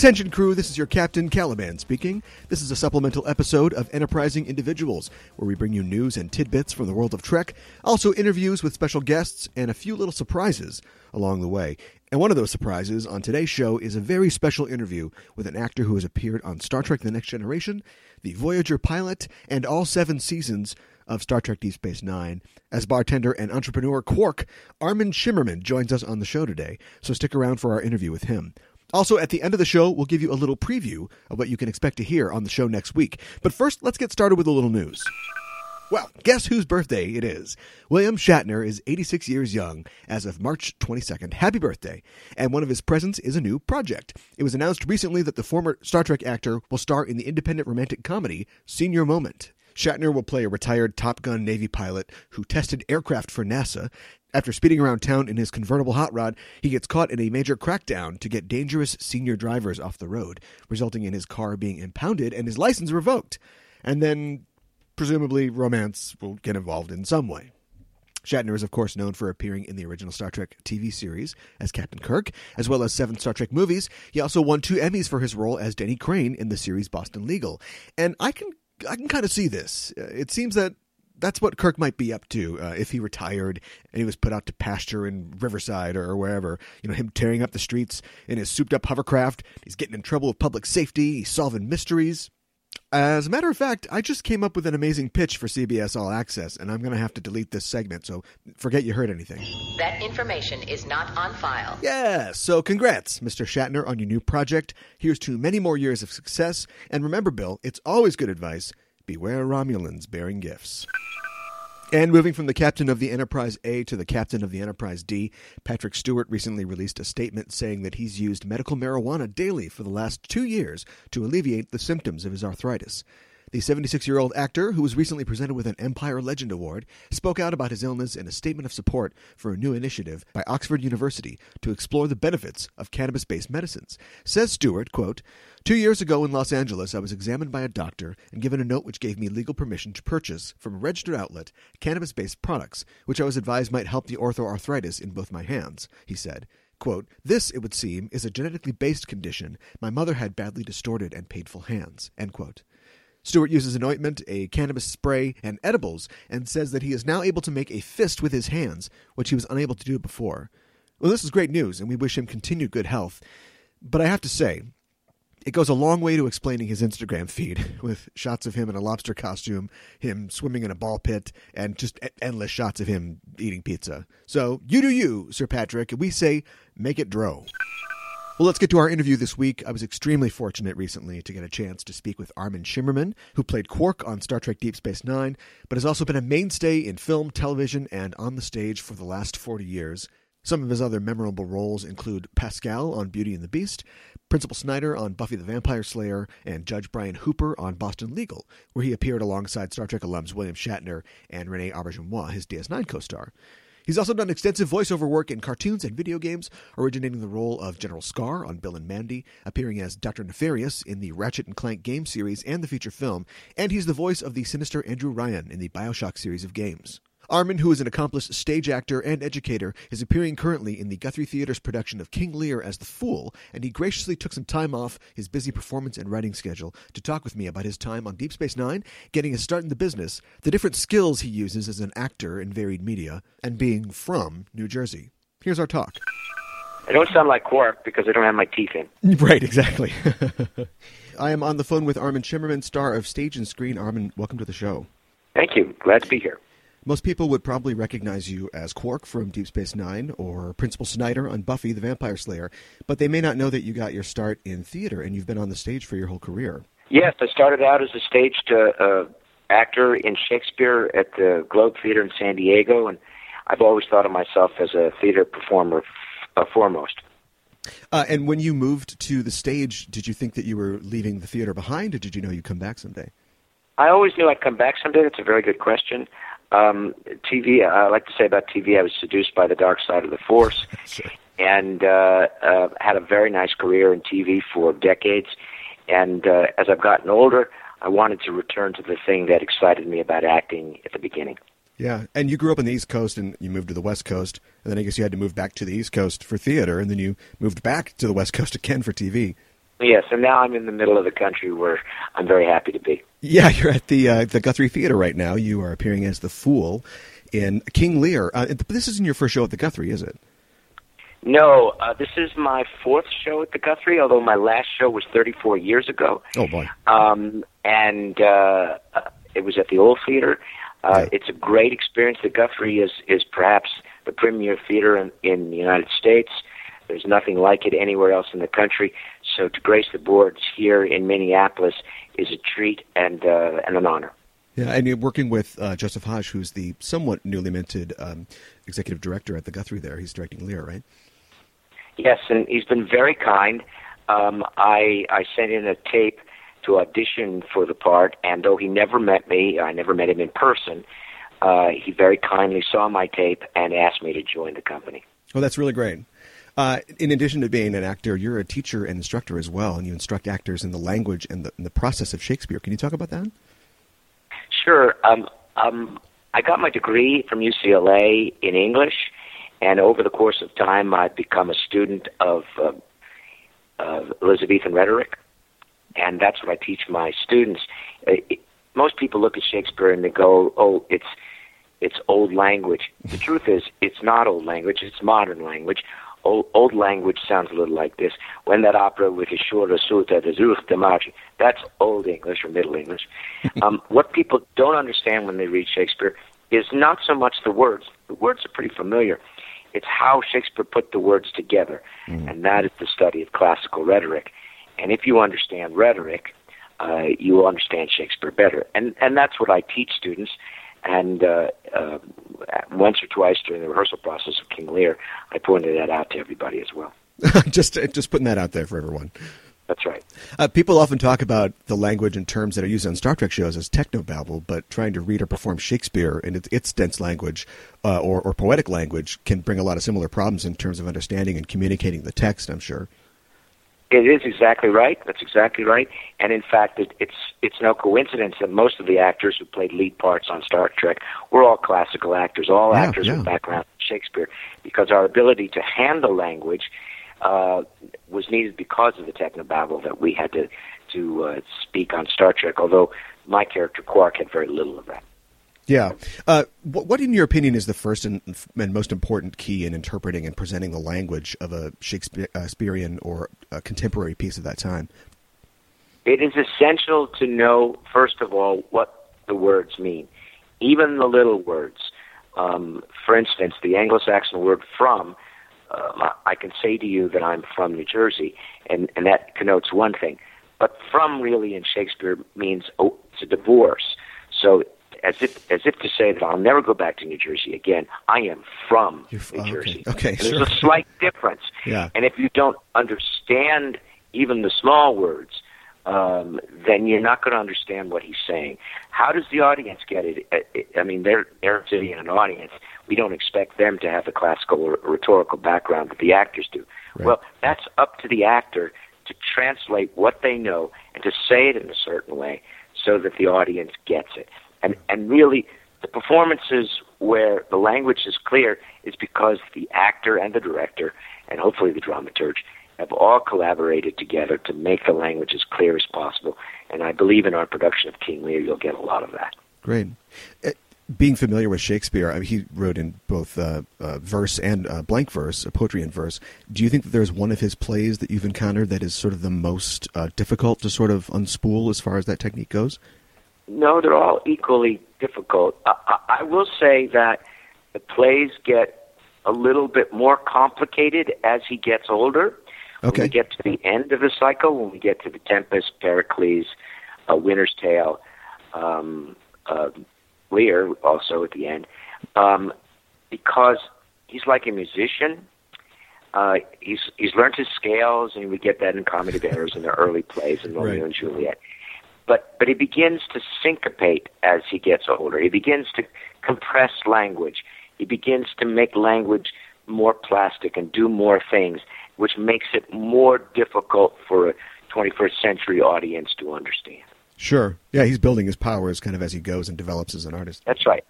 Attention, crew, this is your Captain Caliban speaking. This is a supplemental episode of Enterprising Individuals, where we bring you news and tidbits from the world of Trek, also interviews with special guests, and a few little surprises along the way. And one of those surprises on today's show is a very special interview with an actor who has appeared on Star Trek The Next Generation, the Voyager pilot, and all seven seasons of Star Trek Deep Space Nine. As bartender and entrepreneur Quark, Armin Shimerman joins us on the show today, so stick around for our interview with him. Also, at the end of the show, we'll give you a little preview of what you can expect to hear on the show next week. But first, let's get started with a little news. Well, guess whose birthday it is? William Shatner is 86 years young as of March 22nd. Happy birthday. And one of his presents is a new project. It was announced recently that the former Star Trek actor will star in the independent romantic comedy Senior Moment. Shatner will play a retired Top Gun Navy pilot who tested aircraft for NASA after speeding around town in his convertible hot rod, he gets caught in a major crackdown to get dangerous senior drivers off the road, resulting in his car being impounded and his license revoked. And then, presumably, romance will get involved in some way. Shatner is, of course, known for appearing in the original Star Trek TV series as Captain Kirk, as well as seven Star Trek movies. He also won two Emmys for his role as Denny Crane in the series Boston Legal. And I can I can kind of see this. Uh, it seems that that's what Kirk might be up to uh, if he retired and he was put out to pasture in Riverside or, wherever. You know, him tearing up the streets in his souped up hovercraft. He's getting in trouble with public safety. He's solving mysteries. As a matter of fact, I just came up with an amazing pitch for CBS All Access, and I'm going to have to delete this segment, so forget you heard anything. That information is not on file. Yeah, so congrats, Mr. Shatner, on your new project. Here's to many more years of success. And remember, Bill, it's always good advice beware Romulans bearing gifts. And moving from the captain of the Enterprise A to the captain of the Enterprise D, Patrick Stewart recently released a statement saying that he's used medical marijuana daily for the last two years to alleviate the symptoms of his arthritis. The 76 year old actor, who was recently presented with an Empire Legend Award, spoke out about his illness in a statement of support for a new initiative by Oxford University to explore the benefits of cannabis based medicines. Says Stewart, quote, Two years ago in Los Angeles, I was examined by a doctor and given a note which gave me legal permission to purchase, from a registered outlet, cannabis based products, which I was advised might help the osteoarthritis in both my hands, he said. Quote, this, it would seem, is a genetically based condition. My mother had badly distorted and painful hands. End quote. Stewart uses an ointment, a cannabis spray, and edibles, and says that he is now able to make a fist with his hands, which he was unable to do before. Well, this is great news, and we wish him continued good health. But I have to say, it goes a long way to explaining his Instagram feed with shots of him in a lobster costume, him swimming in a ball pit, and just endless shots of him eating pizza. So, you do you, Sir Patrick, and we say, make it dro. Well, let's get to our interview this week. I was extremely fortunate recently to get a chance to speak with Armin Shimerman, who played Quark on Star Trek Deep Space Nine, but has also been a mainstay in film, television, and on the stage for the last 40 years. Some of his other memorable roles include Pascal on Beauty and the Beast, Principal Snyder on Buffy the Vampire Slayer, and Judge Brian Hooper on Boston Legal, where he appeared alongside Star Trek alums William Shatner and Rene Auberjonois, his DS9 co star. He's also done extensive voiceover work in cartoons and video games, originating the role of General Skarr on Bill and Mandy, appearing as Dr. Nefarious in the Ratchet and Clank game series and the feature film, and he's the voice of the sinister Andrew Ryan in the Bioshock series of games. Armin, who is an accomplished stage actor and educator, is appearing currently in the Guthrie Theater's production of King Lear as the Fool, and he graciously took some time off his busy performance and writing schedule to talk with me about his time on Deep Space Nine, getting his start in the business, the different skills he uses as an actor in varied media, and being from New Jersey. Here's our talk. I don't sound like Quark because I don't have my teeth in. Right, exactly. I am on the phone with Armin Shimerman, star of Stage and Screen. Armin, welcome to the show. Thank you. Glad to be here. Most people would probably recognize you as Quark from Deep Space Nine or Principal Snyder on Buffy the Vampire Slayer, but they may not know that you got your start in theater and you've been on the stage for your whole career. Yes, I started out as a staged uh, uh, actor in Shakespeare at the Globe Theater in San Diego, and I've always thought of myself as a theater performer uh, foremost. Uh, and when you moved to the stage, did you think that you were leaving the theater behind, or did you know you'd come back someday? I always knew I'd come back someday. That's a very good question. Um, TV, I like to say about TV, I was seduced by the dark side of the force, sure. and uh, uh, had a very nice career in TV for decades. And uh, as I've gotten older, I wanted to return to the thing that excited me about acting at the beginning. Yeah, and you grew up on the East Coast, and you moved to the West Coast, and then I guess you had to move back to the East Coast for theater, and then you moved back to the West Coast again for TV. Yes, and now I'm in the middle of the country where I'm very happy to be. Yeah, you're at the uh, the Guthrie Theater right now. You are appearing as the Fool in King Lear. Uh, this isn't your first show at the Guthrie, is it? No, uh, this is my fourth show at the Guthrie. Although my last show was 34 years ago. Oh boy! Um, and uh, uh, it was at the Old Theater. Uh. It's a great experience. The Guthrie is is perhaps the premier theater in, in the United States. There's nothing like it anywhere else in the country. So to grace the boards here in Minneapolis is a treat and uh, and an honor. Yeah, and you're working with uh, Joseph Haj, who's the somewhat newly minted um, executive director at the Guthrie. There, he's directing Lear, right? Yes, and he's been very kind. Um, I I sent in a tape to audition for the part, and though he never met me, I never met him in person. Uh, he very kindly saw my tape and asked me to join the company. Oh, that's really great. Uh, in addition to being an actor, you're a teacher and instructor as well, and you instruct actors in the language and the, and the process of Shakespeare. Can you talk about that? Sure. Um, um, I got my degree from UCLA in English, and over the course of time, I've become a student of, uh, of Elizabethan rhetoric and that's what I teach my students. Uh, it, most people look at Shakespeare and they go, "Oh, it's it's old language." The truth is, it's not old language; it's modern language. Old, old language sounds a little like this. When that opera with his short suta the zuch de that's old English or Middle English. um, what people don't understand when they read Shakespeare is not so much the words. The words are pretty familiar. It's how Shakespeare put the words together, mm. and that is the study of classical rhetoric. And if you understand rhetoric, uh, you will understand Shakespeare better. And and that's what I teach students. And uh, uh, once or twice during the rehearsal process of King Lear, I pointed that out to everybody as well. just just putting that out there for everyone. That's right. Uh, people often talk about the language and terms that are used on Star Trek shows as technobabble, but trying to read or perform Shakespeare in its, its dense language uh, or, or poetic language can bring a lot of similar problems in terms of understanding and communicating the text. I'm sure. It is exactly right. That's exactly right. And in fact, it, it's it's no coincidence that most of the actors who played lead parts on Star Trek were all classical actors, all yeah, actors yeah. with background in Shakespeare, because our ability to handle language uh, was needed because of the technobabble that we had to to uh, speak on Star Trek. Although my character Quark had very little of that. Yeah. Uh, what, what, in your opinion, is the first and, and, most important key in interpreting and presenting the language of a Shakespearean or a contemporary piece of that time? It is essential to know, first of all, what the words mean, even the little words. Um, for instance, the Anglo Saxon word from, uh, I can say to you that I'm from New Jersey, and, and that connotes one thing. But from really in Shakespeare means oh, it's a divorce. So as if as if to say that I'll never go back to New Jersey again. I am from New okay. Jersey. Okay, sure. There's a slight difference. yeah. And if you don't understand even the small words, um, then you're not going to understand what he's saying. How does the audience get it? I mean, they're they're sitting in an audience. We don't expect them to have the classical or rhetorical background that the actors do. Right. Well, that's up to the actor to translate what they know and to say it in a certain way so that the audience gets it. And and really, the performances where the language is clear is because the actor and the director, and hopefully the dramaturge, have all collaborated together to make the language as clear as possible. And I believe in our production of King Lear, you'll get a lot of that. Great. Uh, being familiar with Shakespeare, I mean, he wrote in both uh, uh, verse and uh, blank verse, poetry and verse. Do you think that there's one of his plays that you've encountered that is sort of the most uh, difficult to sort of unspool as far as that technique goes? No, they're all equally difficult. I, I, I will say that the plays get a little bit more complicated as he gets older. Okay. When we get to the end of the cycle, when we get to the Tempest, Pericles, uh, Winter's Tale, um, uh, Lear also at the end, um, because he's like a musician. Uh, he's he's learned his scales, and we get that in Comedy of Errors in the early plays in Romeo right. and Juliet but but he begins to syncopate as he gets older. He begins to compress language. He begins to make language more plastic and do more things, which makes it more difficult for a 21st century audience to understand. Sure. Yeah, he's building his powers kind of as he goes and develops as an artist. That's right.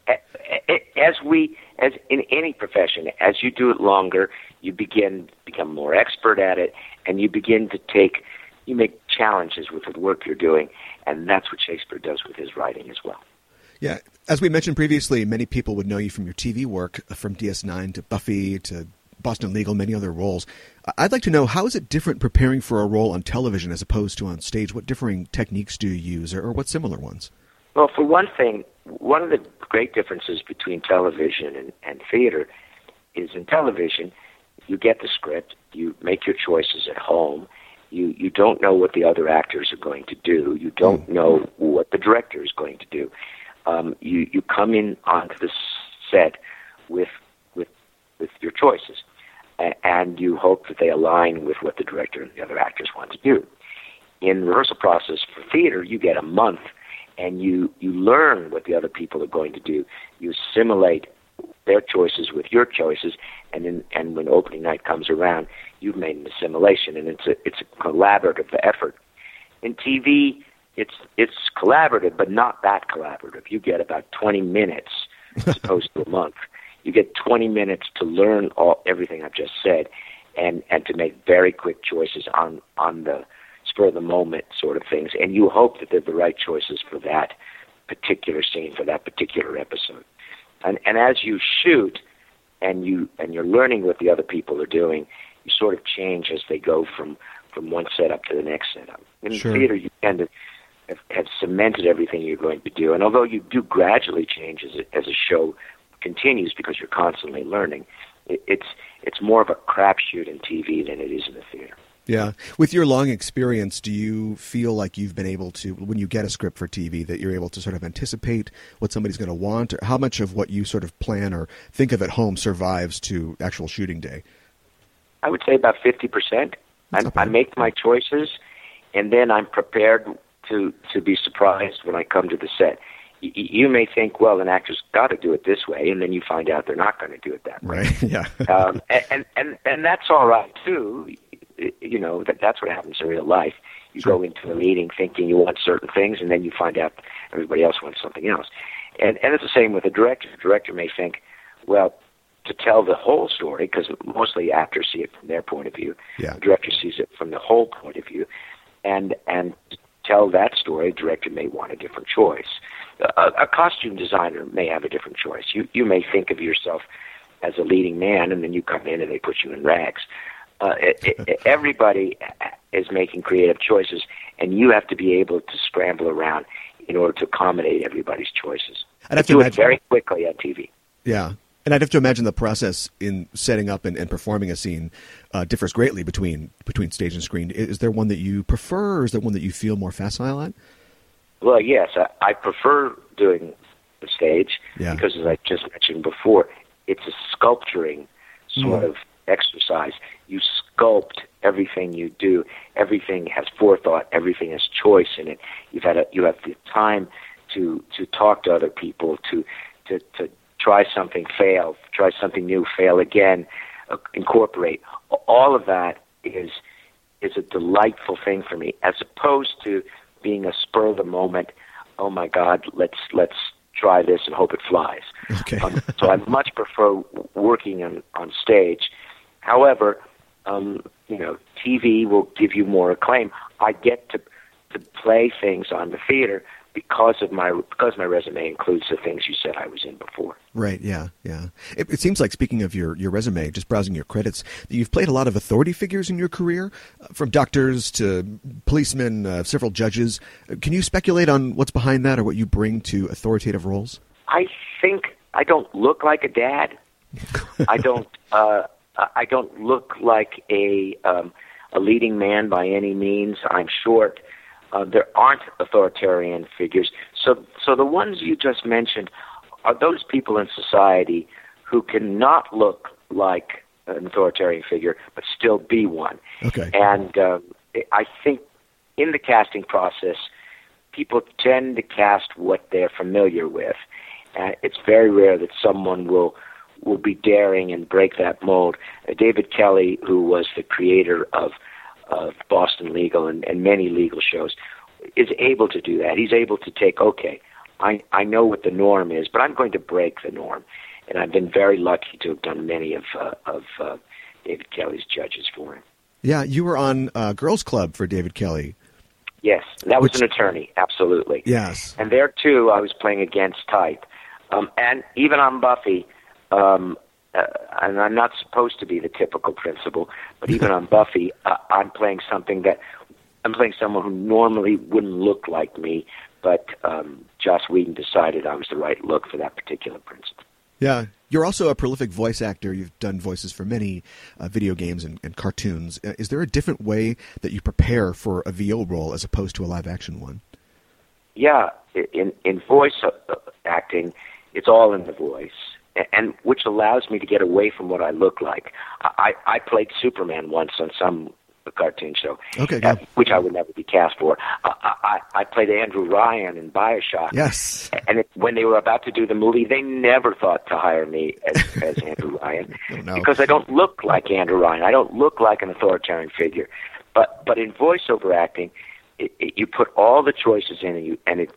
As we, as in any profession, as you do it longer, you begin become more expert at it, and you begin to take you make challenges with the work you're doing, and that's what Shakespeare does with his writing as well. Yeah, as we mentioned previously, many people would know you from your TV work, uh, from DS9 to Buffy to Boston Legal, many other roles. I'd like to know how is it different preparing for a role on television as opposed to on stage? What differing techniques do you use, or, or what similar ones? Well, for one thing, one of the great differences between television and, and theater is in television, you get the script, you make your choices at home, you you don't know what the other actors are going to do, you don't mm. know what the director is going to do. Um, you you come in onto the set with with with your choices, and you hope that they align with what the director and the other actors want to do. In rehearsal process for theater, you get a month and you you learn what the other people are going to do. You assimilate their choices with your choices, and then and when opening night comes around, you've made an assimilation, and it's a it's a collaborative effort. In TV, it's it's collaborative, but not that collaborative. You get about 20 minutes as opposed to a month. You get 20 minutes to learn all everything I've just said, and and to make very quick choices on on the spur of the moment sort of things, and you hope that they're the right choices for that particular scene for that particular episode. And and as you shoot, and you and you're learning what the other people are doing, you sort of change as they go from from one setup to the next setup. In sure. theater, you tend to have, have cemented everything you're going to do, and although you do gradually change as a, as a show continues because you're constantly learning, it, it's it's more of a crapshoot in TV than it is in the theater. Yeah. With your long experience, do you feel like you've been able to, when you get a script for TV, that you're able to sort of anticipate what somebody's going to want? Or how much of what you sort of plan or think of at home survives to actual shooting day? I would say about 50%. I, I make my choices, and then I'm prepared to, to be surprised when I come to the set you may think, well, an actor's got to do it this way, and then you find out they're not going to do it that way. Right. Yeah. um, and and and that's all right too you know that that's what happens in real life. You sure. go into a meeting thinking you want certain things, and then you find out everybody else wants something else. And and it's the same with a director. The director may think, well, to tell the whole story, because mostly actors see it from their point of view. Yeah. The director sees it from the whole point of view, and and to tell that story, the director may want a different choice. A, a costume designer may have a different choice. You you may think of yourself as a leading man, and then you come in and they put you in rags. Uh, it, it, everybody is making creative choices, and you have to be able to scramble around in order to accommodate everybody's choices. I'd have do to imagine, it very quickly on TV. Yeah, and I'd have to imagine the process in setting up and, and performing a scene uh, differs greatly between between stage and screen. Is there one that you prefer, or is there one that you feel more facile at? Well, yes, I, I prefer doing the stage yeah. because, as I just mentioned before, it's a sculpturing sort mm. of exercise. You sculpt everything you do. Everything has forethought. Everything has choice in it. You've had a, you have the time to to talk to other people, to to to try something, fail, try something new, fail again, uh, incorporate. All of that is is a delightful thing for me, as opposed to being a spur of the moment. Oh my God, let's let's try this and hope it flies. Okay. um, so I much prefer working on on stage However, um, you know, TV will give you more acclaim. I get to to play things on the theater because of my because my resume includes the things you said I was in before. Right. Yeah. Yeah. It, it, seems like speaking of your your resume, just browsing your credits, that you've played a lot of authority figures in your career, uh, from doctors to policemen, uh, several judges. Uh, can you speculate on what's behind that, or what you bring to authoritative roles? I think I don't look like a dad. I don't. Uh, I don't look like a um, a leading man by any means. I'm short. Uh, there aren't authoritarian figures. So, so the ones you just mentioned are those people in society who cannot look like an authoritarian figure, but still be one. Okay. And um, I think in the casting process, people tend to cast what they're familiar with. Uh, it's very rare that someone will will be daring and break that mold. Uh, David Kelley, who was the creator of of Boston Legal and, and many legal shows, is able to do that. He's able to take, okay, I, I know what the norm is, but I'm going to break the norm. And I've been very lucky to have done many of uh, of uh, David Kelley's judges for him. Yeah, you were on uh, Girls Club for David Kelley. Yes, that was Which- an attorney, absolutely. Yes. And there too, I was playing against type. Um, and even on Buffy, um, uh, and I'm not supposed to be the typical principal, but even on Buffy, uh, I'm playing something that I'm playing someone who normally wouldn't look like me, but um, Joss Whedon decided I was the right look for that particular principal. Yeah. You're also a prolific voice actor. You've done voices for many uh, video games and, and cartoons. Uh, Is there a different way that you prepare for a VO role as opposed to a live action one? Yeah, in in voice uh, acting, it's all in the voice, and which allows me to get away from what I look like. I I played Superman once on some cartoon show, Okay, uh, which I would never be cast for. I, I I played Andrew Ryan in Bioshock. Yes. And it, when they were about to do the movie, they never thought to hire me as, as Andrew Ryan Oh, no. because I don't look like Andrew Ryan. I don't look like an authoritarian figure. But but in voiceover acting, it, it, you put all the choices in, and you and it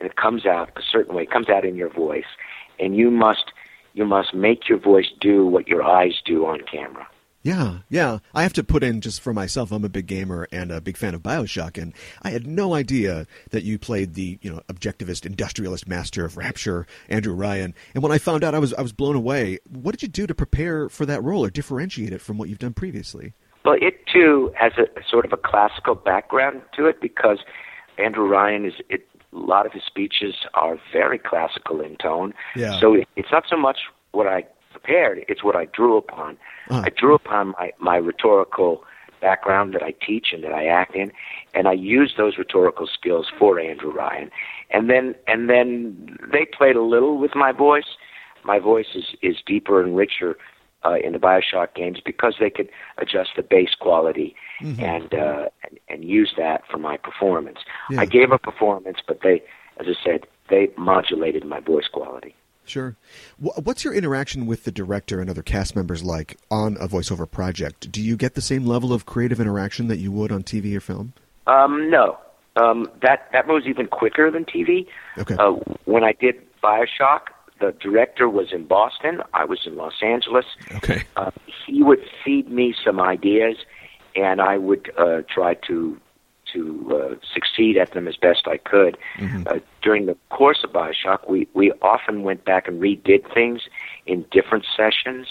and it comes out a certain way. It comes out in your voice, and you must you must make your voice do what your eyes do on camera. Yeah, yeah. I have to put in just for myself. I'm a big gamer and a big fan of Bioshock, and I had no idea that you played the you know objectivist, industrialist master of Rapture, Andrew Ryan. And when I found out, I was I was blown away. What did you do to prepare for that role or differentiate it from what you've done previously? Well, it too has a sort of a classical background to it because Andrew Ryan is it, a lot of his speeches are very classical in tone. Yeah. So it's not so much what I prepared; it's what I drew upon. Ah. I drew upon my my rhetorical background that I teach and that I act in, and I used those rhetorical skills for Andrew Ryan, and then and then they played a little with my voice. My voice is is deeper and richer uh, in the Bioshock games because they could adjust the bass quality and, uh, and and use that for my performance. Yeah. I gave a performance, but they, as I said, they modulated my voice quality. Sure. What's your interaction with the director and other cast members like on a voiceover project? Do you get the same level of creative interaction that you would on TV or film? Um, no, um, that that moves even quicker than TV. Okay. Uh, when I did Bioshock, the director was in Boston. I was in Los Angeles. Okay. uh, he would feed me some ideas, and I would uh, try to to uh, succeed at them as best I could. Uh, during the course of Bioshock, we we often went back and redid things in different sessions.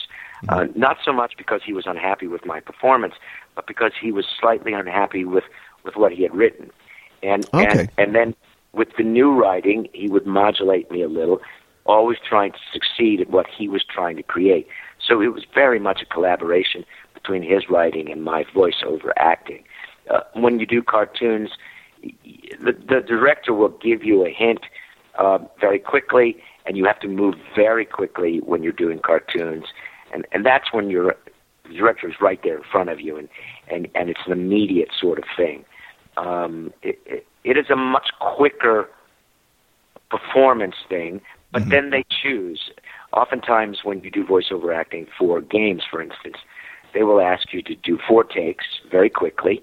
Uh, not so much because he was unhappy with my performance, but because he was slightly unhappy with with what he had written. And Okay. and and then with the new writing, he would modulate me a little, always trying to succeed at what he was trying to create. So it was very much a collaboration between his writing and my voiceover acting. Uh, when you do cartoons, the, the director will give you a hint uh, very quickly, and you have to move very quickly when you're doing cartoons, and and that's when your director is right there in front of you, and and and it's an immediate sort of thing. Um, it, it, it is a much quicker performance thing, but then they choose. Oftentimes, when you do voiceover acting for games, for instance, they will ask you to do four takes very quickly,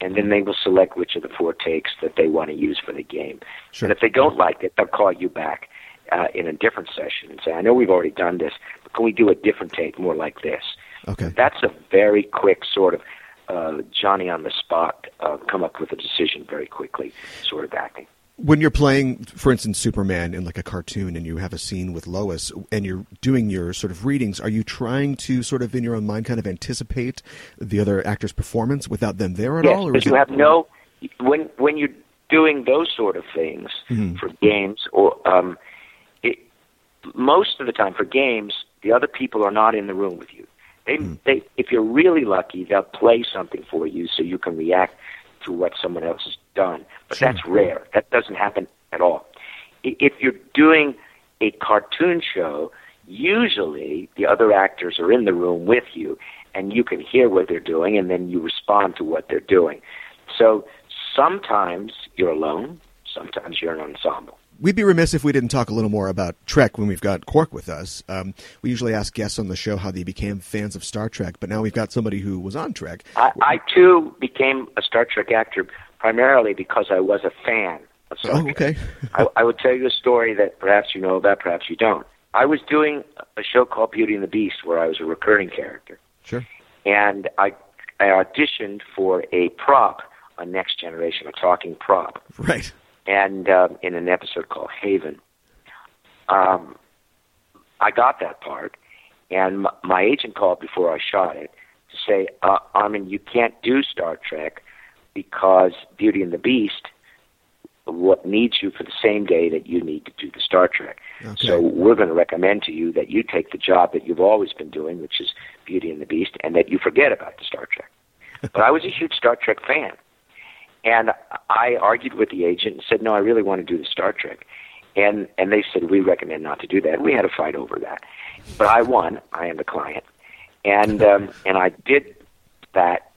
and then they will select which of the four takes that they want to use for the game. Sure. And if they don't like it, they'll call you back uh, in a different session and say, "I know we've already done this, but can we do a different take, more like this?" Okay. That's a very quick sort of uh, Johnny on the spot, uh, come up with a decision very quickly sort of acting. When you're playing, for instance, Superman in like a cartoon, and you have a scene with Lois, and you're doing your sort of readings, are you trying to sort of in your own mind kind of anticipate the other actor's performance without them there at yes, all? but you have no when when you're doing those sort of things for games or um, it, most of the time for games, the other people are not in the room with you. They, they, if you're really lucky, they'll play something for you so you can react to what someone else has done. But Sure. that's rare. That doesn't happen at all. If you're doing a cartoon show, usually the other actors are in the room with you, and you can hear what they're doing, and then you respond to what they're doing. So sometimes you're alone, sometimes you're an ensemble. We'd be remiss if we didn't talk a little more about Trek when we've got Quark with us. Um, we usually ask guests on the show how they became fans of Star Trek, but now we've got somebody who was on Trek. I, I too became a Star Trek actor primarily because I was a fan of Star Oh, Trek. okay. I, I would tell you a story that perhaps you know about, perhaps you don't. I was doing a show called Beauty and the Beast where I was a recurring character. Sure. and I I auditioned for a prop a Next Generation, a talking prop, Right. And um, in an episode called Haven. Um, I got that part, and my, my agent called before I shot it to say, uh, Armin, you can't do Star Trek because Beauty and the Beast what needs you for the same day that you need to do the Star Trek. Okay. So we're going to recommend to you that you take the job that you've always been doing, which is Beauty and the Beast, and that you forget about the Star Trek. but I was a huge Star Trek fan. And I argued with the agent and said, "No, I really want to do the Star Trek." And and they said, "We recommend not to do that." We had a fight over that, but I won. I am the client, and um, and I did that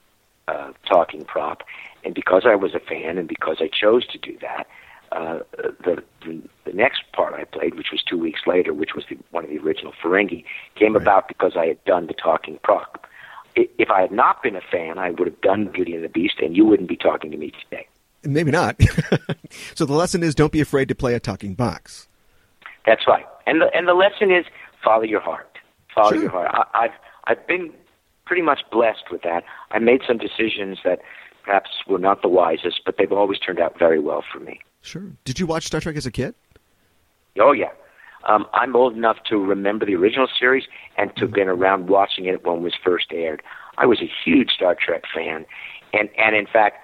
uh, talking prop. And because I was a fan, and because I chose to do that, uh, the, the the next part I played, which was two weeks later, which was the, one of the original Ferengi, came Right. about because I had done the talking prop. If I had not been a fan, I would have done Beauty and the Beast, and you wouldn't be talking to me today. Maybe not. so the lesson is don't be afraid to play a talking box. That's right. And the and the lesson is follow your heart. Follow Sure. your heart. I, I've I've been pretty much blessed with that. I made some decisions that perhaps were not the wisest, but they've always turned out very well for me. Sure. Did you watch Star Trek as a kid? Oh yeah. Um, I'm old enough to remember the original series and to have been around watching it when it was first aired. I was a huge Star Trek fan, and and in fact,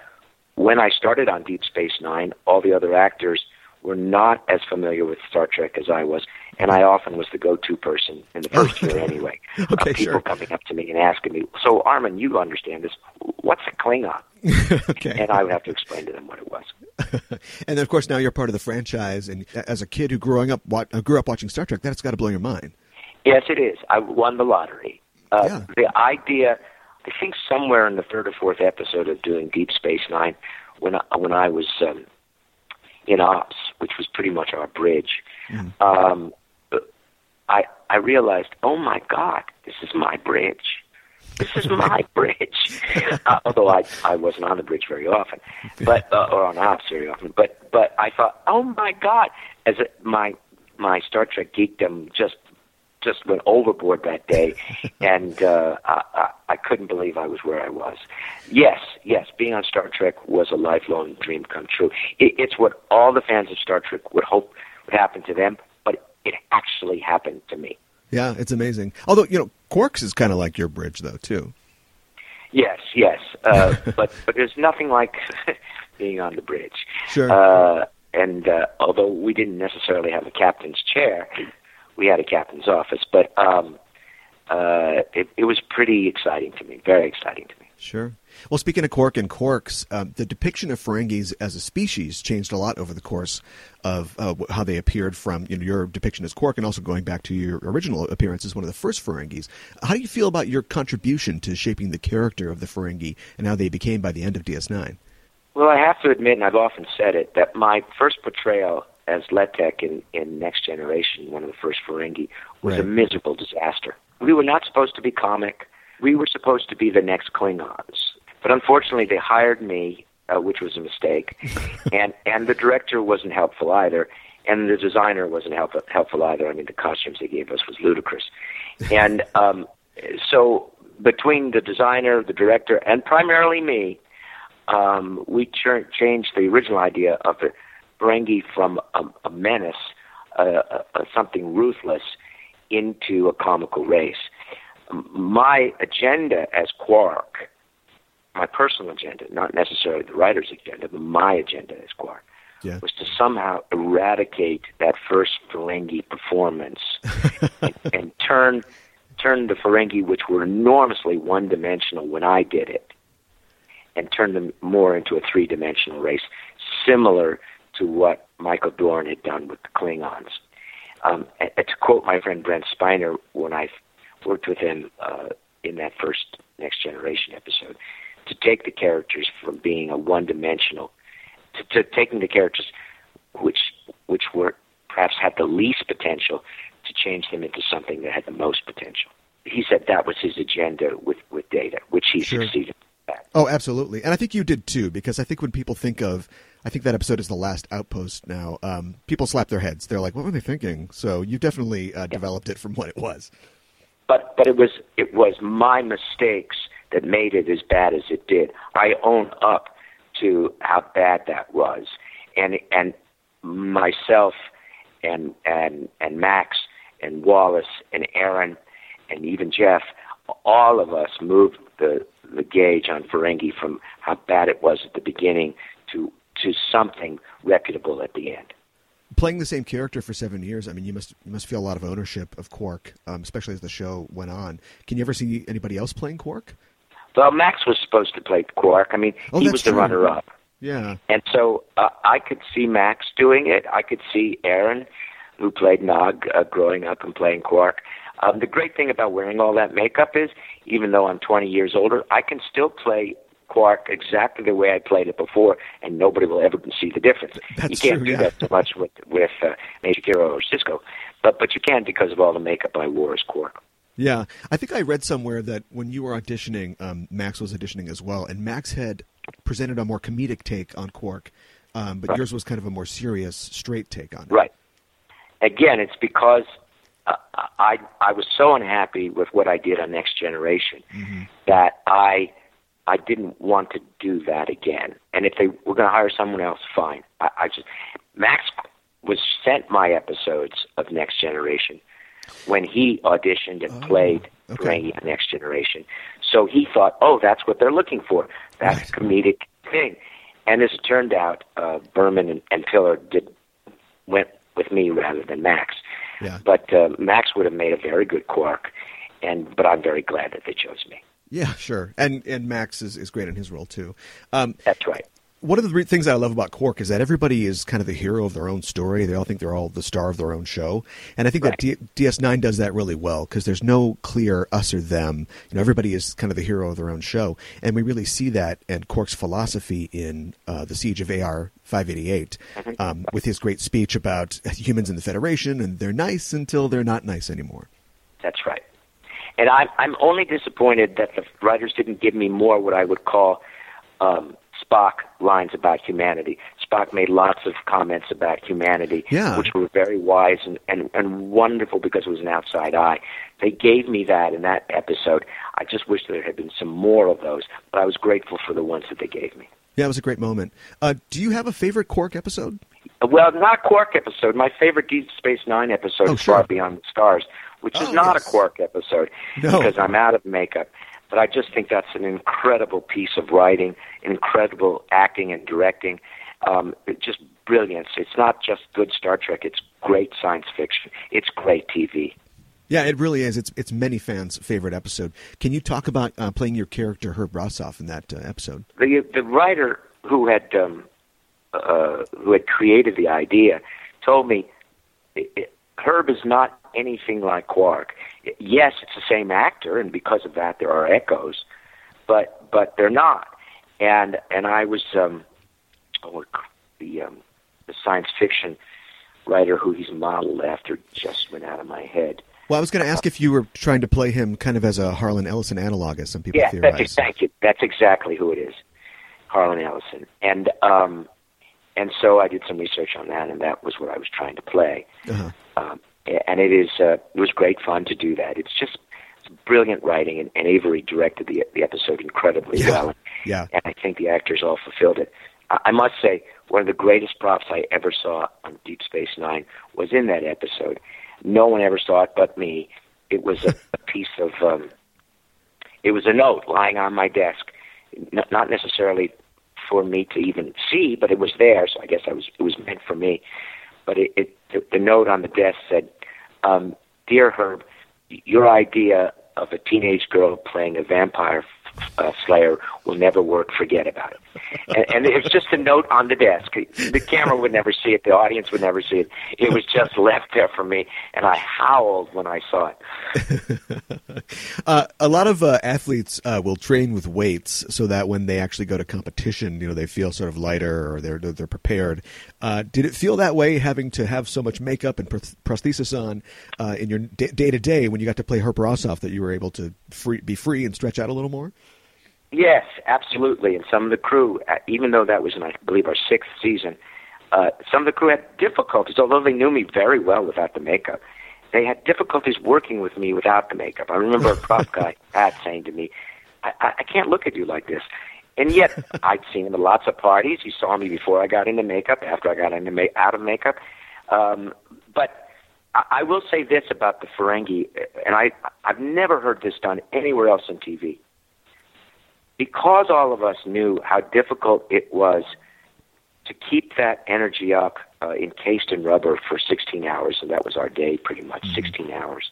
when I started on Deep Space Nine, all the other actors were not as familiar with Star Trek as I was, and I often was the go-to person in the first year anyway. Okay, of people sure. coming up to me and asking me, "So Armin, you understand this? What's a Klingon?" okay. And I would have to explain to them what it was. and then, of course, now you're part of the franchise. And as a kid who growing up, wa- uh, grew up watching Star Trek, that's got to blow your mind. Yes, it is. I won the lottery. Uh, Yeah. The idea, I think, somewhere in the third or fourth episode of doing Deep Space Nine, when I, when I was um, in ops, which was pretty much our bridge, um, I I realized, oh my God, this is my bridge. This is my bridge. Uh, although I I wasn't on the bridge very often, but uh, or on ops very often. But but I thought, oh my God, as a, my my Star Trek geekdom just just went overboard that day, and uh, I, I, I couldn't believe I was where I was. Yes, yes, being on Star Trek was a lifelong dream come true. It, it's what all the fans of Star Trek would hope would happen to them, it actually happened to me. Yeah, it's amazing. Although, you know, Quarks is kind of like your bridge, though, too. Yes, yes, uh, but but there's nothing like being on the bridge. Sure. Uh, and uh, although we didn't necessarily have a captain's chair, we had a captain's office. But um, uh, it, it was pretty exciting to me, very exciting to me. Sure. Well, speaking of Quark and Quarks, um, the depiction of Ferengis as a species changed a lot over the course of uh, how they appeared from you know, your depiction as Quark and also going back to your original appearance as one of the first Ferengis. How do you feel about your contribution to shaping the character of the Ferengi and how they became by the end of DS9? Well, I have to admit, and I've often said it, that my first portrayal as Letek in, in Next Generation, one of the first Ferengi, was a miserable disaster. We were not supposed to be comic. We were supposed to be the next Klingons. But unfortunately, they hired me, uh, which was a mistake, and and the director wasn't helpful either, and the designer wasn't help, helpful either. I mean, the costumes they gave us was ludicrous, and um, so between the designer, the director, and primarily me, um, we ch- changed the original idea of the Ferengi from a, a menace, uh, uh, uh, something ruthless, into a comical race. My agenda as Quark, my personal agenda, not necessarily the writer's agenda, but my agenda as Quark, Yeah. was to somehow eradicate that first Ferengi performance and, and turn turn the Ferengi, which were enormously one dimensional when I did it, and turn them more into a three dimensional race, similar to what Michael Dorn had done with the Klingons. Um, and, and to quote my friend Brent Spiner, when I worked with him uh, in that first Next Generation episode, to take the characters from being a one dimensional to, to taking the characters which which were perhaps had the least potential to change them into something that had the most potential. He said that was his agenda with, with data, which he Sure. succeeded at. Oh, absolutely. And I think you did too, because I think when people think of, I think that episode is the last outpost now, um, people slap their heads. They're like, what were they thinking? So you definitely uh, developed it from what it was. But but it was it was my mistakes that made it as bad as it did. I own up to how bad that was, and and myself and and and Max and Wallace and Aron and even Jeff, all of us moved the the gauge on Ferengi from how bad it was at the beginning to to something reputable at the end. Playing the same character for seven years, I mean, you must you must feel a lot of ownership of Quark, um, especially as the show went on. Can you ever see anybody else playing Quark? Well, Max was supposed to play Quark. I mean, Oh, he was the true. runner-up. Yeah, And so uh, I could see Max doing it. I could see Aron, who played Nog, uh, growing up and playing Quark. Um, the great thing about wearing all that makeup is, even though I'm 20 years older, I can still play Exactly the way I played it before, and nobody will ever see the difference. That's you can't true, do yeah. that so much with with uh, Major Kira or Sisko, but but you can because of all the makeup I wore as Quark. yeah. I think I read somewhere that when you were auditioning, um, Max was auditioning as well, and Max had presented a more comedic take on Quark, um, but Right. yours was kind of a more serious, straight take on it. Right. Again, it's because uh, I I was so unhappy with what I did on Next Generation that I I didn't want to do that again. And if they were going to hire someone else, fine. I, I just Max was sent my episodes of Next Generation when he auditioned and played okay. Ferengi Next Generation. So he thought, oh, that's what they're looking for. That's Right. comedic thing. And as it turned out, uh, Berman and, and Piller did went with me rather than Max. Yeah. But uh, Max would have made a very good Quark, and but I'm very glad that they chose me. Yeah, sure. And and Max is, is great in his role too. Um, That's right. one of the things I love about Quark is that everybody is kind of the hero of their own story. They all think they're all the star of their own show, and I think that D- DS9 does that really well because there's no clear us or them. You know, everybody is kind of the hero of their own show, and we really see that and Quark's philosophy in uh, the Siege of AR 588 um, with his great speech about humans in the Federation and they're nice until they're not nice anymore. And I'm I'm only disappointed that the writers didn't give me more what I would call um, Spock lines about humanity. Spock made lots of comments about humanity, Yeah. which were very wise and, and, and wonderful because it was an outside eye. They gave me that in that episode. I just wish there had been some more of those, but I was grateful for the ones that they gave me. Yeah, it was a great moment. Uh, do you have a favorite Quark episode? Well, not Quark episode. My favorite Deep Space Nine episode Oh, is sure. Far Beyond the Stars, which is Oh, not yes. a Quark episode No. because I'm out of makeup. But I just think that's an incredible piece of writing, incredible acting and directing. Um, just brilliance. It's not just good Star Trek. It's great science fiction. It's great TV. Yeah, it really is. It's it's many fans' favorite episode. Can you talk about uh, playing your character Herb Rossoff in that uh, episode? the the writer who had um, uh, who had created the idea told me Herb is not anything like Quark. Yes, it's the same actor, and because of that, there are echoes, but but they're not. And and I was um, oh, the um, the science fiction writer who he's modeled after just went out of my head. Well, I was going to ask if you were trying to play him kind of as a Harlan Ellison analog, as some people Yeah, theorize. that's thank you. That's exactly who it is, Harlan Ellison. And um, and so I did some research on that, and that was what I was trying to play. Uh-huh. Um, and it is uh, it was great fun to do that. It's just it's brilliant writing, and, and Avery directed the the episode incredibly Yeah. well. Yeah. and I think the actors all fulfilled it. I, I must say, one of the greatest props I ever saw on Deep Space Nine was in that episode. No one ever saw it but me. It was a, a piece of um, it was a note lying on my desk, N- not necessarily for me to even see, but it was there. So I guess I was it was meant for me. But it, it the, the note on the desk said, um, "Dear Herb, your idea of a teenage girl playing a vampire uh, slayer will never work. Forget about it." And, and it was just a note on the desk. The camera would never see it. The audience would never see it. It was just left there for me, and I howled when I saw it. Uh, a lot of uh, athletes uh, will train with weights so that when they actually go to competition, you know, they feel sort of lighter or they're they're prepared. Uh, did it feel that way having to have so much makeup and pros- prosthesis on uh, in your day to day when you got to play Herb Rossoff that you were able to free, be free and stretch out a little more? Yes, absolutely. And some of the crew, uh, even though that was in, I believe, our sixth season, uh, some of the crew had difficulties, although they knew me very well without the makeup. They had difficulties working with me without the makeup. I remember a prop guy, Pat, saying to me, I, I can't look at you like this. And yet, I'd seen him at lots of parties. He saw me before I got into makeup, after I got into ma- out of makeup. Um, but I, I will say this about the Ferengi, and I I've never heard this done anywhere else on TV. Because all of us knew how difficult it was to keep that energy up, uh, encased in rubber for 16 hours, and that was our day, pretty much mm-hmm. 16 hours.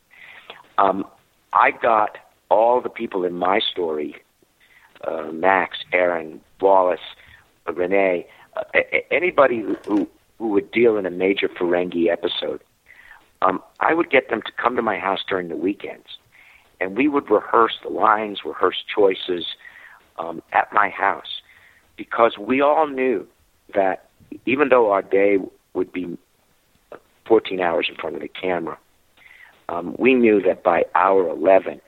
Um, I got all the people in my story uh, Max, Aron, Wallace, uh, Renee, uh, anybody who, who, who would deal in a major Ferengi episode, um, I would get them to come to my house during the weekends. And we would rehearse the lines, rehearse choices um, at my house because we all knew that even though our day would be 14 hours in front of the camera, um, we knew that by hour 11,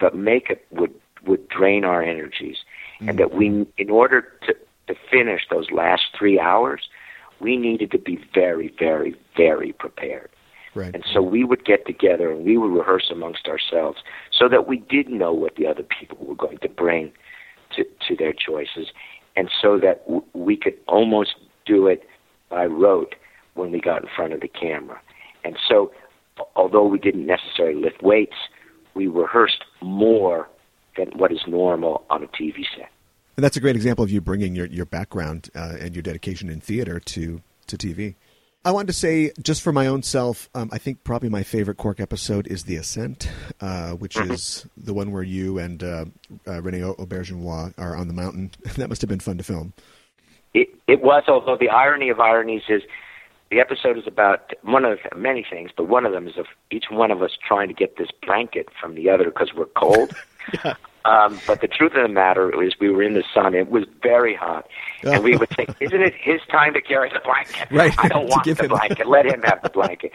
the makeup would would drain our energies, mm-hmm. and that we, in order to to finish those last three hours, we needed to be very, very, very prepared. Right. And so we would get together and we would rehearse amongst ourselves so that we did know what the other people were going to bring to, their choices. And so that w- we could almost do it by rote when we got in front of the camera. And so, although we didn't necessarily lift weights, we rehearsed more than what is normal on a TV set. And that's a great example of you bringing your, your background uh, and your dedication in theater to, to TV. I wanted to say, just for my own self, um, I think probably my favorite Quark episode is The Ascent, uh, which mm-hmm. is the one where you and uh, uh, Rene Auberjonois are on the mountain. that must have been fun to film. It, it was, although the irony of ironies is the episode is about one of many things, but one of them is of each one of us trying to get this blanket from the other because we're cold. yeah. Um, but the truth of the matter is, we were in the sun. It was very hot, and we would think, "Isn't it his time to carry the blanket? Right. I don't want the him. blanket. Let him have the blanket."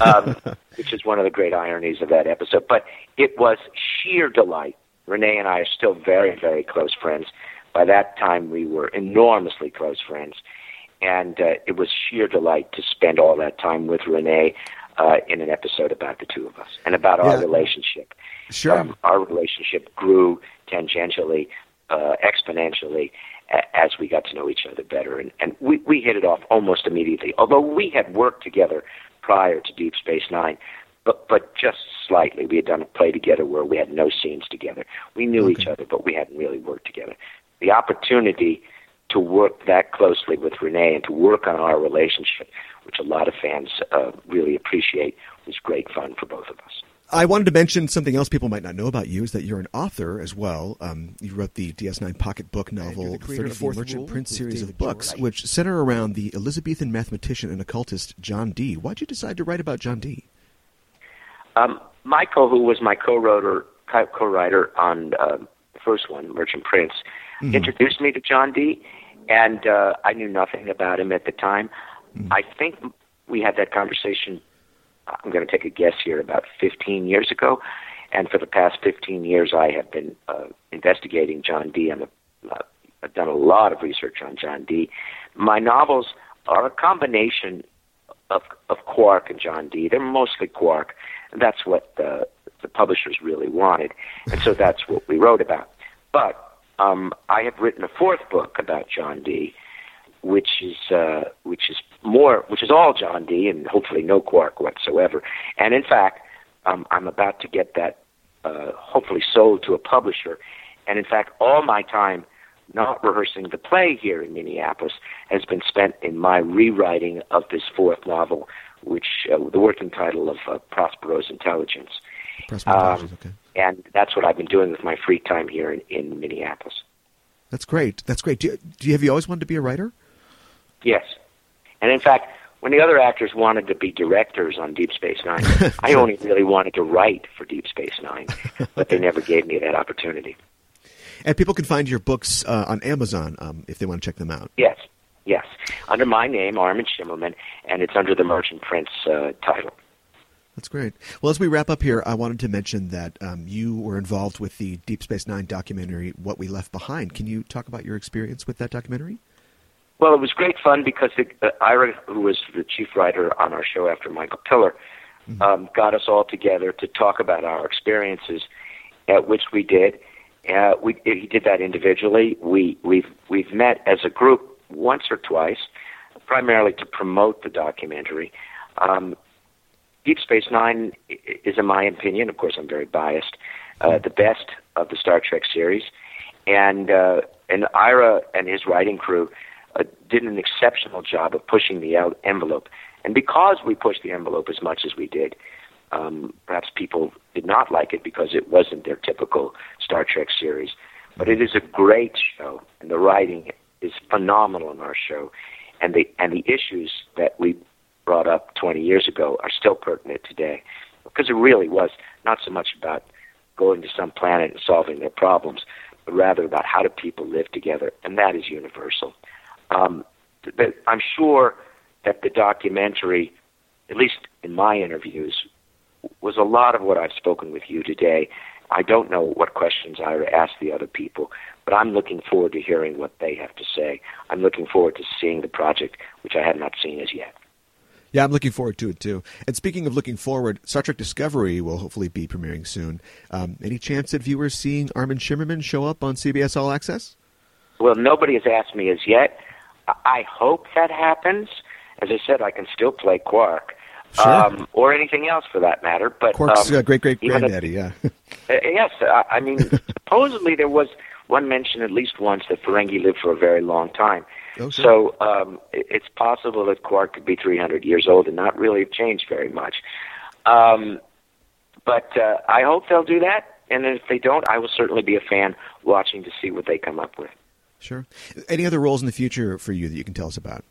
Um, which is one of the great ironies of that episode. But it was sheer delight. Rene and I are still very, very close friends. By that time, we were enormously close friends, and uh, it was sheer delight to spend all that time with Rene uh, in an episode about the two of us and about yeah. our relationship. Sure. Um, our relationship grew tangentially, uh, exponentially a- as we got to know each other better, and, and we, we hit it off almost immediately. Although we had worked together prior to Deep Space Nine, but but just slightly. We had done a play together where we had no scenes together. We knew okay. each other, but we hadn't really worked together. The opportunity to work that closely with Rene and to work on our relationship, which a lot of fans uh, really appreciate, was great fun for both of us. I wanted to mention something else people might not know about you is that you're an author as well. Um, you wrote the DS9 pocket book novel, 34th Merchant Prince series of books, George. which center around the Elizabethan mathematician and occultist John Dee. Why'd you decide to write about John Dee? Um, Michael, who was my co-writer, co-writer on uh, the first one, Merchant Prince, mm-hmm. introduced me to John Dee, and uh, I knew nothing about him at the time. Mm-hmm. I think we had that conversation I'm going to take a guess here, about 15 years ago. And for the past 15 years, I have been uh, investigating John Dee. I'm a, uh, I've done a lot of research on John Dee. My novels are a combination of, of Quark and John Dee. They're mostly Quark. And that's what the, the publishers really wanted. And so that's what we wrote about. But um, I have written a fourth book about John Dee which is uh, which is more which is all John Dee and hopefully no Quark whatsoever. And in fact, um, I'm about to get that uh, hopefully sold to a publisher. And in fact, all my time not rehearsing the play here in Minneapolis has been spent in my rewriting of this fourth novel, which uh, the working title of uh, Prospero's Intelligence. um, okay. And that's what I've been doing with my free time here in, in Minneapolis. That's great. That's great. Do you, do you, have you always wanted to be a writer? Yes. And in fact, when the other actors wanted to be directors on Deep Space Nine, I only really wanted to write for Deep Space Nine, but they never gave me that opportunity. And people can find your books uh, on Amazon um, if they want to check them out. Yes, yes, under my name, Armin Shimerman, and it's under the Merchant Prince uh, title. That's great. Well, as we wrap up here, I wanted to mention that um, you were involved with the Deep Space Nine documentary, What We Left Behind. Can you talk about your experience with that documentary? Well, it was great fun because the, uh, Ira, who was the chief writer on our show after Michael Piller, mm-hmm. um, got us all together to talk about our experiences, at which we did. Uh, we, he did that individually. We, we've, we've met as a group once or twice, primarily to promote the documentary. Um, Deep Space Nine is, in my opinion, of course, I'm very biased, uh, the best of the Star Trek series, and uh, and Ira and his writing crew uh, did an exceptional job of pushing the envelope. And because we pushed the envelope as much as we did, um, perhaps people did not like it because it wasn't their typical Star Trek series. But it is a great show, and the writing is phenomenal in our show, and the and the issues that we brought up 20 years ago are still pertinent today, because it really was not so much about going to some planet and solving their problems, but rather about how do people live together, and that is universal. Um, but I'm sure that the documentary, at least in my interviews, was a lot of what I've spoken with you today. I don't know what questions I asked the other people, but I'm looking forward to hearing what they have to say. I'm looking forward to seeing the project, which I have not seen as yet. Yeah, I'm looking forward to it too. And speaking of looking forward, Star Trek Discovery will hopefully be premiering soon. Um, any chance that viewers seeing Armin Shimerman show up on CBS All Access? Well, nobody has asked me as yet. I hope that happens. As I said, I can still play Quark. Sure. Um, or anything else for that matter. But Quark's um, uh, great great granddaddy, yeah. uh, yes, uh, I mean, supposedly there was one mention at least once that Ferengi lived for a very long time. Oh, sure. So um, it's possible that Quark could be 300 years old and not really have changed very much. Um, but uh, I hope they'll do that, and if they don't, I will certainly be a fan watching to see what they come up with. Sure. Any other roles in the future for you that you can tell us about?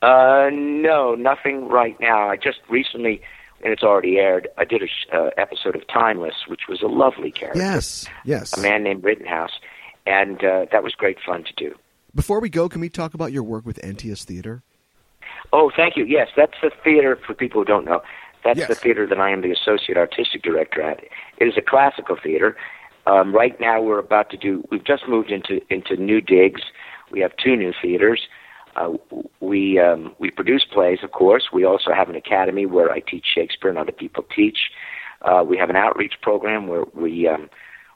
Uh, no, nothing right now. I just recently, and it's already aired. I did a uh, episode of Timeless, which was a lovely character. Yes, yes. A man named Rittenhouse, and uh, that was great fun to do. Before we go, can we talk about your work with Antaeus Theater? Oh, thank you. Yes, that's the theater for people who don't know. That's Yes. the theater that I am the associate artistic director at. It is a classical theater. Um, right now, we're about to do. We've just moved into into new digs. We have two new theaters. Uh, we um, we produce plays, of course. We also have an academy where I teach Shakespeare and other people teach. Uh, we have an outreach program where we um,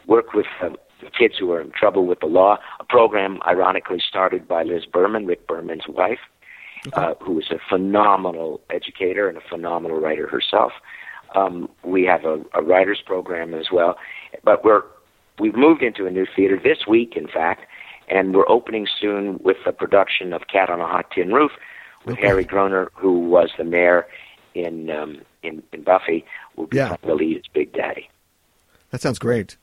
work with um, kids who are in trouble with the law. A program, ironically, started by Liz Berman, Rick Berman's wife, uh, who is a phenomenal educator and a phenomenal writer herself. Um, we have a, a writers program as well, but we're we've moved into a new theater this week, in fact, and we're opening soon with a production of Cat on a Hot Tin Roof with Okay. Harry Groener, who was the mayor in um, in, in Buffy, will be Yeah. the lead as Big Daddy. That sounds great.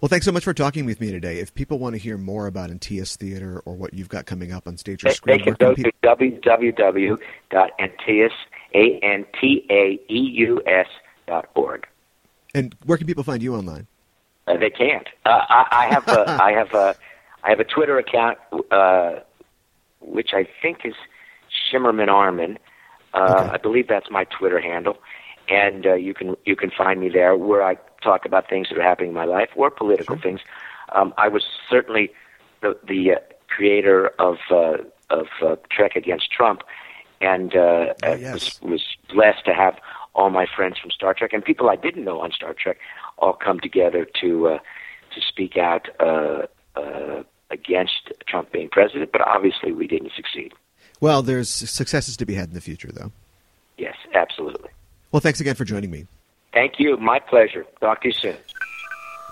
Well, thanks so much for talking with me today. If people want to hear more about Antaeus Theater or what you've got coming up on stage or screen, they can go to people- www.antaeus, A N T A E U S dot org. and where can people find you online? Uh, they can't. Uh, I, I have a, I have a, I have a Twitter account, uh, which I think is Shimerman Armin. Uh, Okay. I believe that's my Twitter handle, and uh, you can you can find me there where I talk about things that are happening in my life or political Sure. things. Um, I was certainly the the uh, creator of uh, of uh, Trek Against Trump, and uh, Oh, yes. was was blessed to have all my friends from Star Trek and people I didn't know on Star Trek all come together to uh, to speak out uh, uh, against Trump being president. But obviously, we didn't succeed. Well, there's successes to be had in the future, though. Yes, absolutely. Well, thanks again for joining me. Thank you. My pleasure. Talk to you soon.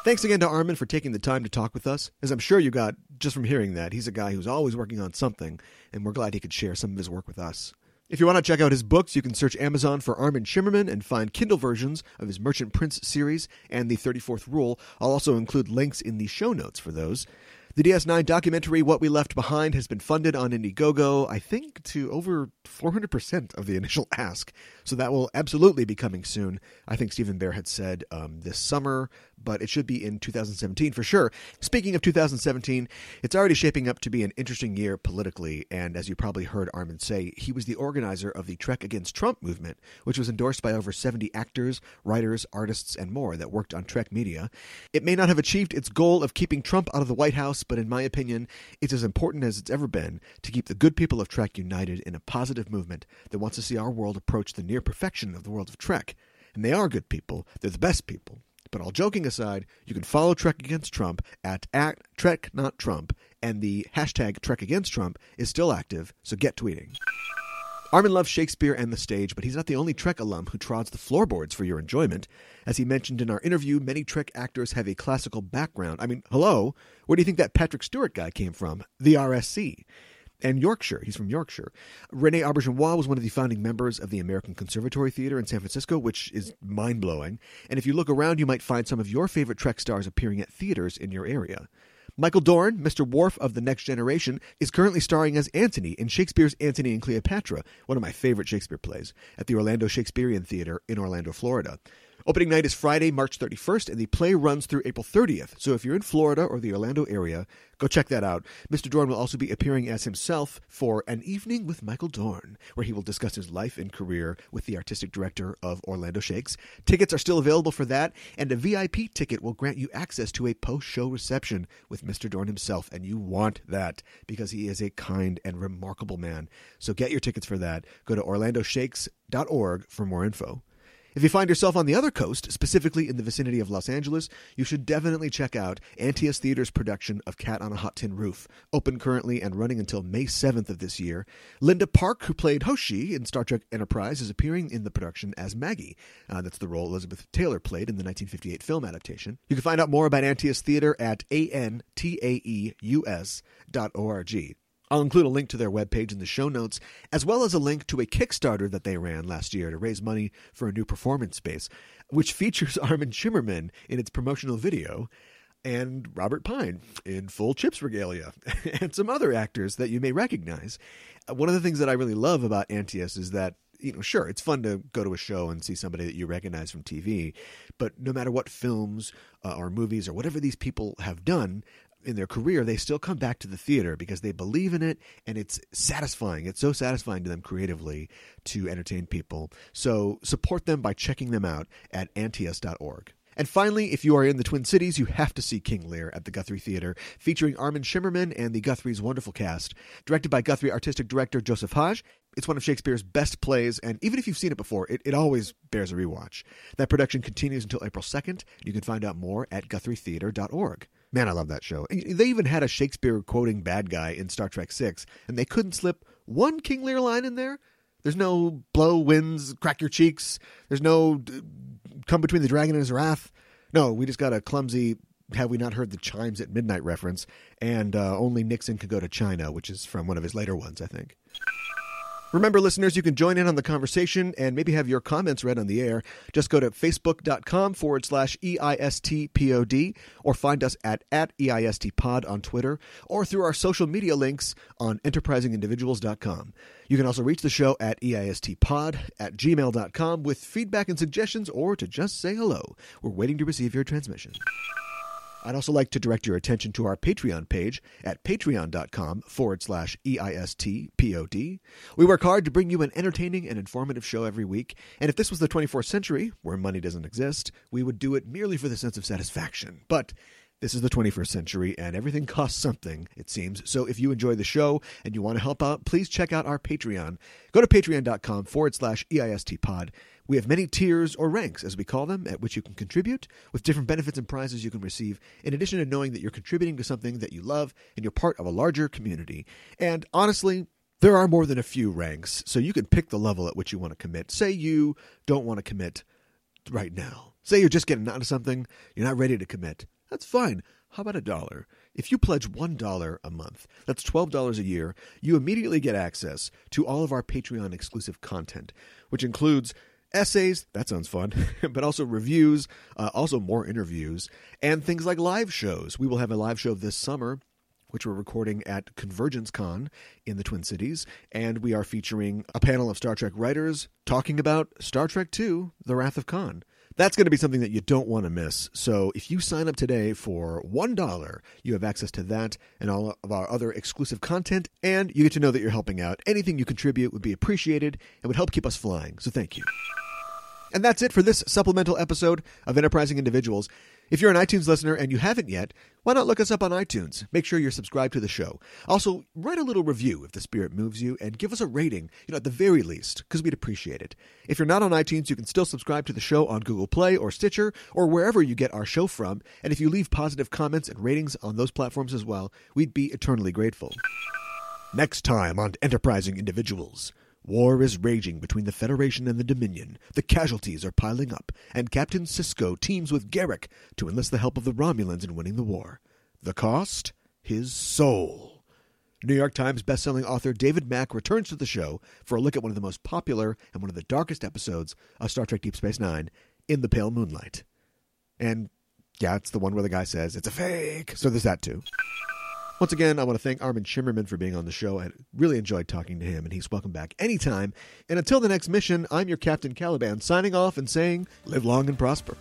Thanks again to Armin for taking the time to talk with us. As I'm sure you got just from hearing that, he's a guy who's always working on something, and we're glad he could share some of his work with us. If you want to check out his books, you can search Amazon for Armin Shimerman and find Kindle versions of his Merchant Prince series and the 34th Rule. I'll also include links in the show notes for those. The DS9 documentary What We Left Behind has been funded on Indiegogo, I think, to over 400% of the initial ask. So that will absolutely be coming soon. I think Steven Behr had said um, this summer, but it should be in 2017 for sure. Speaking of 2017, it's already shaping up to be an interesting year politically. And as you probably heard Armin say, he was the organizer of the Trek Against Trump movement, which was endorsed by over 70 actors, writers, artists, and more that worked on Trek media. It may not have achieved its goal of keeping Trump out of the White House, but in my opinion, it's as important as it's ever been to keep the good people of Trek united in a positive movement that wants to see our world approach the near perfection of the world of Trek. And they are good people, they're the best people. But all joking aside, you can follow Trek Against Trump at, at Trek Not Trump, and the hashtag Trek Against Trump is still active, so get tweeting. Armin loves Shakespeare and the stage, but he's not the only Trek alum who trods the floorboards for your enjoyment. As he mentioned in our interview, many Trek actors have a classical background. I mean, hello, where do you think that Patrick Stewart guy came from? The RSC and Yorkshire. He's from Yorkshire. Rene Auberjonois was one of the founding members of the American Conservatory Theater in San Francisco, which is mind blowing. And if you look around, you might find some of your favorite Trek stars appearing at theaters in your area. Michael Dorn, Mr. Worf of The Next Generation, is currently starring as Antony in Shakespeare's Antony and Cleopatra, one of my favorite Shakespeare plays, at the Orlando Shakespearean Theater in Orlando, Florida. Opening night is Friday, March 31st, and the play runs through April 30th. So if you're in Florida or the Orlando area, go check that out. Mr. Dorn will also be appearing as himself for An Evening with Michael Dorn, where he will discuss his life and career with the artistic director of Orlando Shakes. Tickets are still available for that, and a VIP ticket will grant you access to a post show reception with Mr. Dorn himself, and you want that because he is a kind and remarkable man. So get your tickets for that. Go to orlandoshakes.org for more info. If you find yourself on the other coast, specifically in the vicinity of Los Angeles, you should definitely check out Antaeus Theater's production of Cat on a Hot Tin Roof, open currently and running until May 7th of this year. Linda Park, who played Hoshi in Star Trek Enterprise, is appearing in the production as Maggie. Uh, that's the role Elizabeth Taylor played in the 1958 film adaptation. You can find out more about Antius Theater at antaeus.org. I'll include a link to their webpage in the show notes, as well as a link to a Kickstarter that they ran last year to raise money for a new performance space, which features Armin Shimerman in its promotional video and Robert Pine in full Chips regalia, and some other actors that you may recognize. Uh, one of the things that I really love about Antaeus is that you know, sure, it's fun to go to a show and see somebody that you recognize from TV, but no matter what films uh, or movies or whatever these people have done, in their career, they still come back to the theater because they believe in it and it's satisfying. It's so satisfying to them creatively to entertain people. So support them by checking them out at antaeus.org. And finally, if you are in the Twin Cities, you have to see King Lear at the Guthrie Theater, featuring Armin Shimerman and the Guthrie's wonderful cast. Directed by Guthrie artistic director Joseph Haj, it's one of Shakespeare's best plays, and even if you've seen it before, it, it always bears a rewatch. That production continues until April 2nd. You can find out more at guthrietheater.org. Man, I love that show. They even had a Shakespeare quoting bad guy in Star Trek Six, and they couldn't slip one King Lear line in there. There's no blow winds, crack your cheeks. There's no come between the dragon and his wrath. No, we just got a clumsy have we not heard the chimes at midnight reference, and uh, only Nixon could go to China, which is from one of his later ones, I think. Remember, listeners, you can join in on the conversation and maybe have your comments read on the air. Just go to facebook.com forward slash EISTPOD or find us at, at EISTPod on Twitter or through our social media links on enterprisingindividuals.com. You can also reach the show at EISTPod at gmail.com with feedback and suggestions or to just say hello. We're waiting to receive your transmission. I'd also like to direct your attention to our Patreon page at patreon.com forward slash EISTPOD. We work hard to bring you an entertaining and informative show every week, and if this was the 24th century, where money doesn't exist, we would do it merely for the sense of satisfaction. But this is the 21st century, and everything costs something, it seems. So if you enjoy the show and you want to help out, please check out our Patreon. Go to patreon.com forward slash EISTPod. We have many tiers or ranks, as we call them, at which you can contribute, with different benefits and prizes you can receive, in addition to knowing that you're contributing to something that you love and you're part of a larger community. And honestly, there are more than a few ranks, so you can pick the level at which you want to commit. Say you don't want to commit right now. Say you're just getting onto something, you're not ready to commit. That's fine. How about a dollar? If you pledge $1 a month, that's $12 a year, you immediately get access to all of our Patreon exclusive content, which includes essays, that sounds fun, but also reviews, uh, also more interviews, and things like live shows. We will have a live show this summer which we're recording at Convergence Con in the Twin Cities, and we are featuring a panel of Star Trek writers talking about Star Trek II The Wrath of Khan. That's going to be something that you don't want to miss. So if you sign up today for $1, you have access to that and all of our other exclusive content, and you get to know that you're helping out. Anything you contribute would be appreciated and would help keep us flying. So thank you. And that's it for this supplemental episode of Enterprising Individuals. If you're an iTunes listener and you haven't yet, why not look us up on iTunes? Make sure you're subscribed to the show. Also, write a little review if the spirit moves you and give us a rating, you know, at the very least, because we'd appreciate it. If you're not on iTunes, you can still subscribe to the show on Google Play or Stitcher or wherever you get our show from. And if you leave positive comments and ratings on those platforms as well, we'd be eternally grateful. Next time on Enterprising Individuals. War is raging between the Federation and the Dominion. The casualties are piling up, and Captain Sisko teams with Garak to enlist the help of the Romulans in winning the war. The cost? His soul. New York Times bestselling author David Mack returns to the show for a look at one of the most popular and one of the darkest episodes of Star Trek Deep Space Nine, In the Pale Moonlight. And yeah, it's the one where the guy says, it's a fake. So there's that too. Once again, I want to thank Armin Shimerman for being on the show. I really enjoyed talking to him, and he's welcome back anytime. And until the next mission, I'm your Captain Caliban, signing off and saying, live long and prosper.